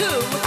break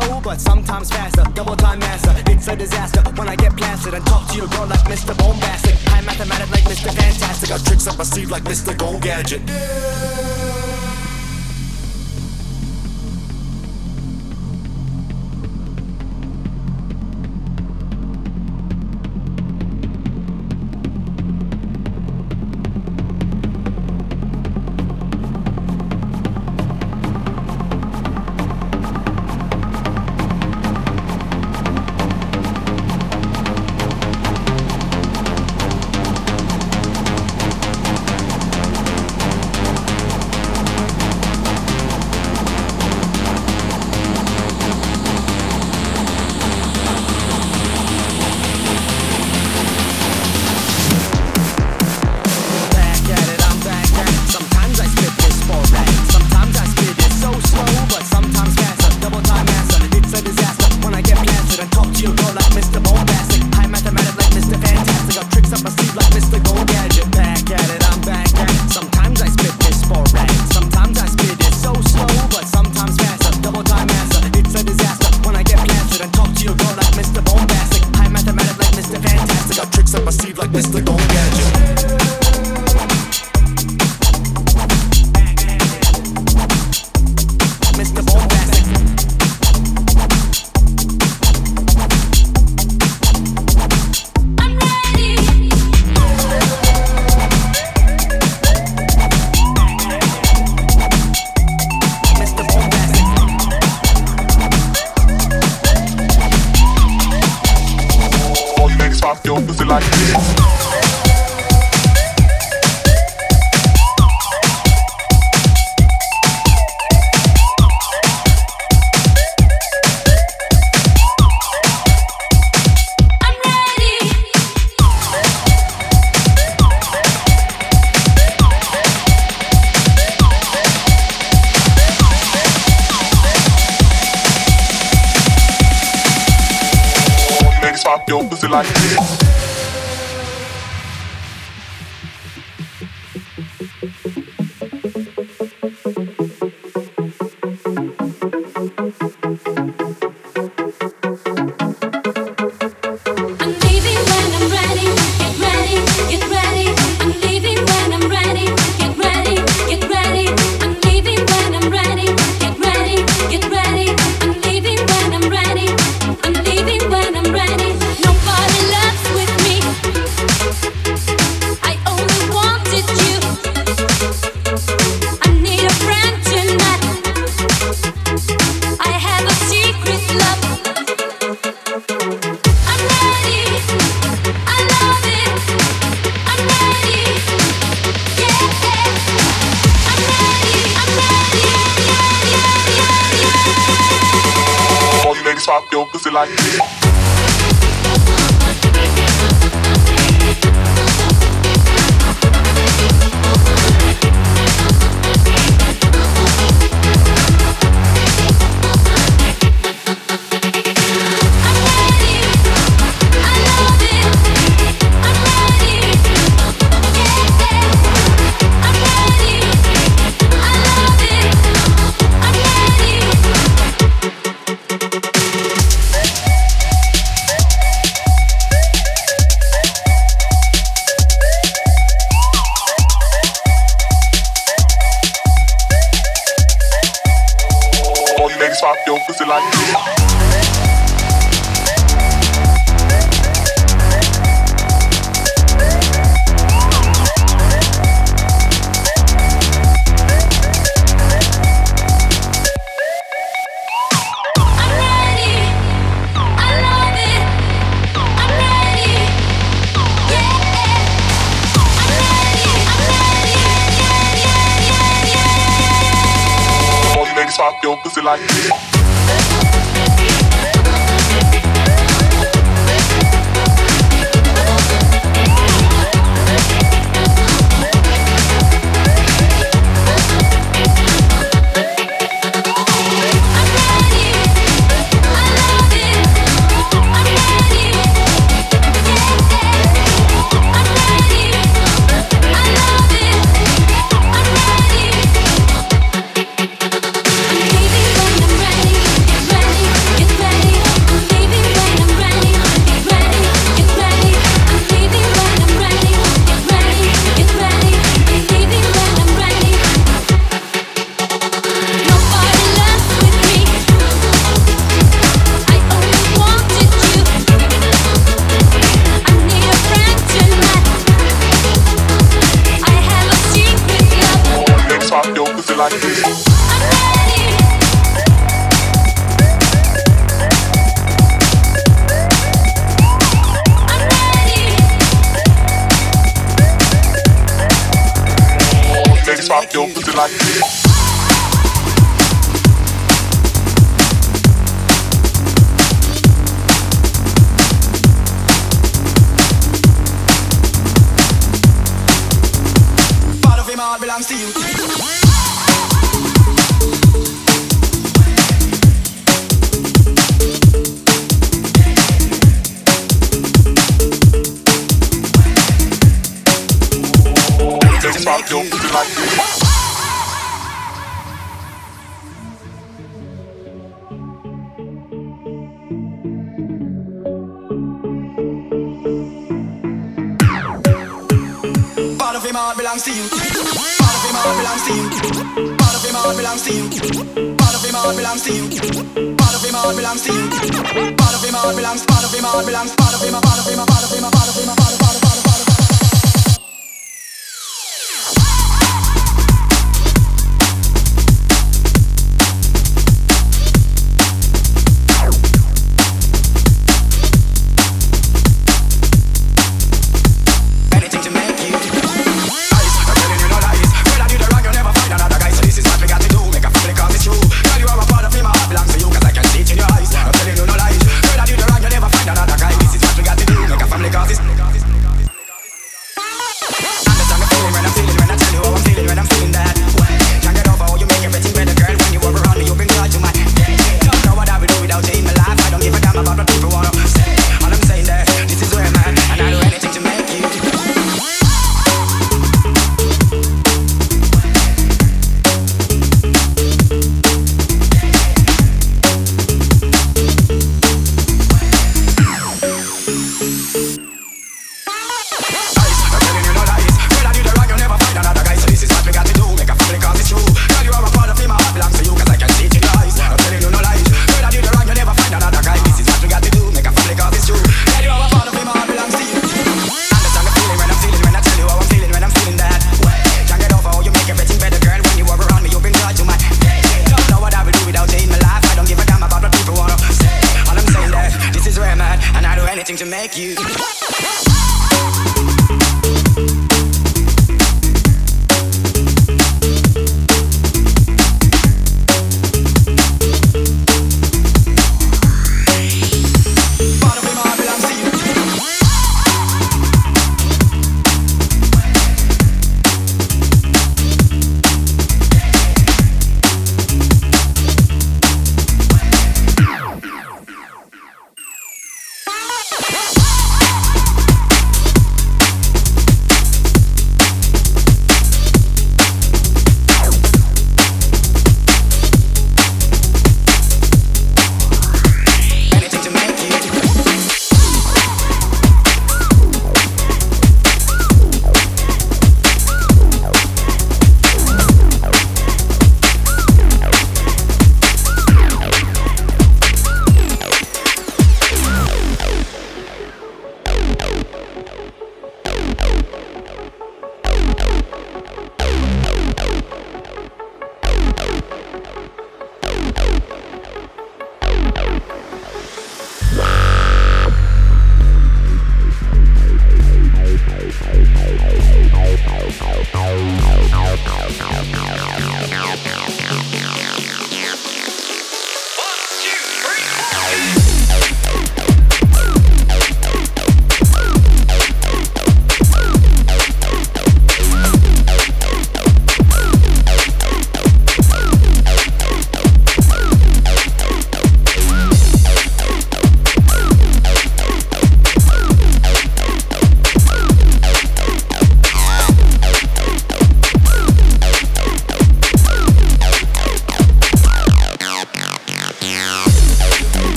slow, but sometimes faster. Double time master, it's a disaster when I get blasted and talk to you, girl like Mr. Bombastic. High mathematic like Mr. Fantastic. I tricks up my sleeve like Mr. Gold Gadget. Yeah.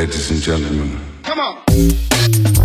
ladies and gentlemen. Come on.